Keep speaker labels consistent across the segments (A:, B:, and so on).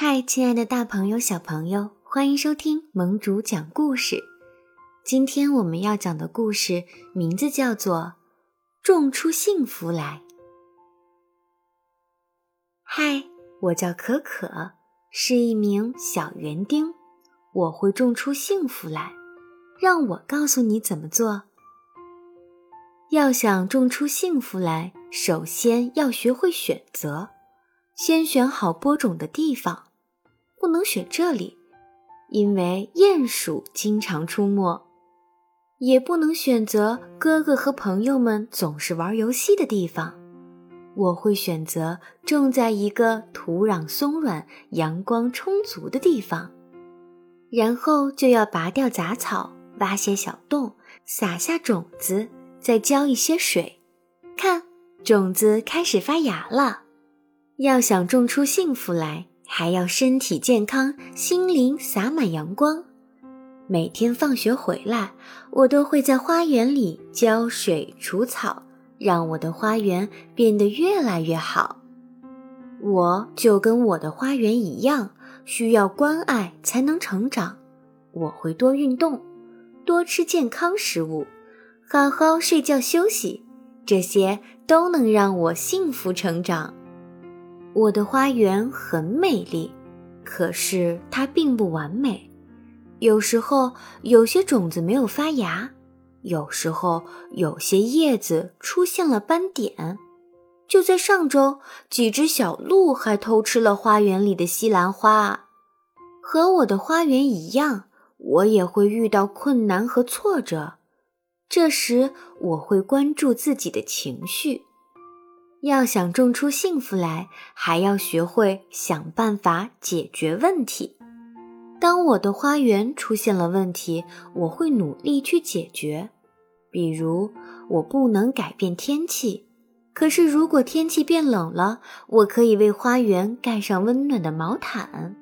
A: 嗨，亲爱的大朋友、小朋友，欢迎收听盟主讲故事。今天我们要讲的故事名字叫做《种出幸福来》。嗨，我叫可可，是一名小园丁，我会种出幸福来。让我告诉你怎么做。要想种出幸福来，首先要学会选择，先选好播种的地方。不能选这里，因为鼹鼠经常出没；也不能选择哥哥和朋友们总是玩游戏的地方。我会选择种在一个土壤松软、阳光充足的地方。然后就要拔掉杂草，挖些小洞，撒下种子，再浇一些水。看，种子开始发芽了。要想种出幸福来。还要身体健康，心灵洒满阳光。每天放学回来，我都会在花园里浇水除草，让我的花园变得越来越好。我就跟我的花园一样，需要关爱才能成长。我会多运动，多吃健康食物，好好睡觉休息，这些都能让我幸福成长。我的花园很美丽，可是它并不完美。有时候有些种子没有发芽，有时候有些叶子出现了斑点。就在上周，几只小鹿还偷吃了花园里的西兰花。和我的花园一样，我也会遇到困难和挫折。这时，我会关注自己的情绪。要想种出幸福来，还要学会想办法解决问题。当我的花园出现了问题，我会努力去解决。比如，我不能改变天气，可是如果天气变冷了，我可以为花园盖上温暖的毛毯。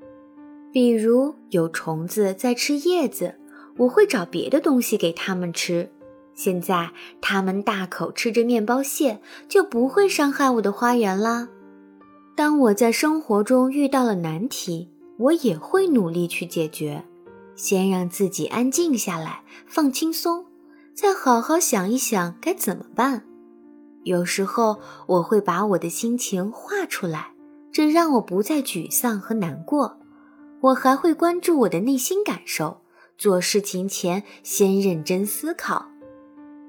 A: 比如，有虫子在吃叶子，我会找别的东西给它们吃。现在它们大口吃着面包屑，就不会伤害我的花园啦。当我在生活中遇到了难题，我也会努力去解决。先让自己安静下来，放轻松，再好好想一想该怎么办。有时候我会把我的心情画出来，这让我不再沮丧和难过。我还会关注我的内心感受，做事情前先认真思考。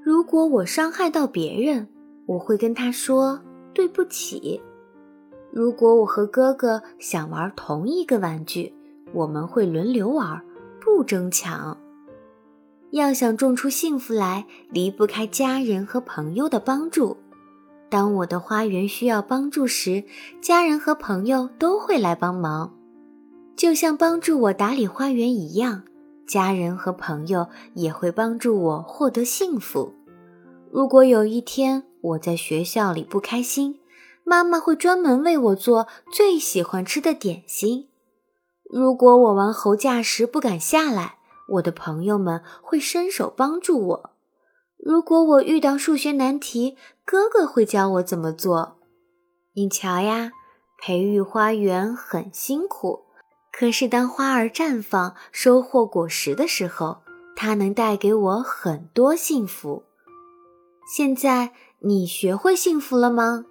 A: 如果我伤害到别人，我会跟他说对不起。如果我和哥哥想玩同一个玩具，我们会轮流玩，不争抢。要想种出幸福来，离不开家人和朋友的帮助。当我的花园需要帮助时，家人和朋友都会来帮忙，就像帮助我打理花园一样。家人和朋友也会帮助我获得幸福。如果有一天我在学校里不开心，妈妈会专门为我做最喜欢吃的点心。如果我玩猴架时不敢下来，我的朋友们会伸手帮助我。如果我遇到数学难题，哥哥会教我怎么做。你瞧呀，培育花园很辛苦，可是当花儿绽放、收获果实的时候，它能带给我很多幸福。现在你学会幸福了吗？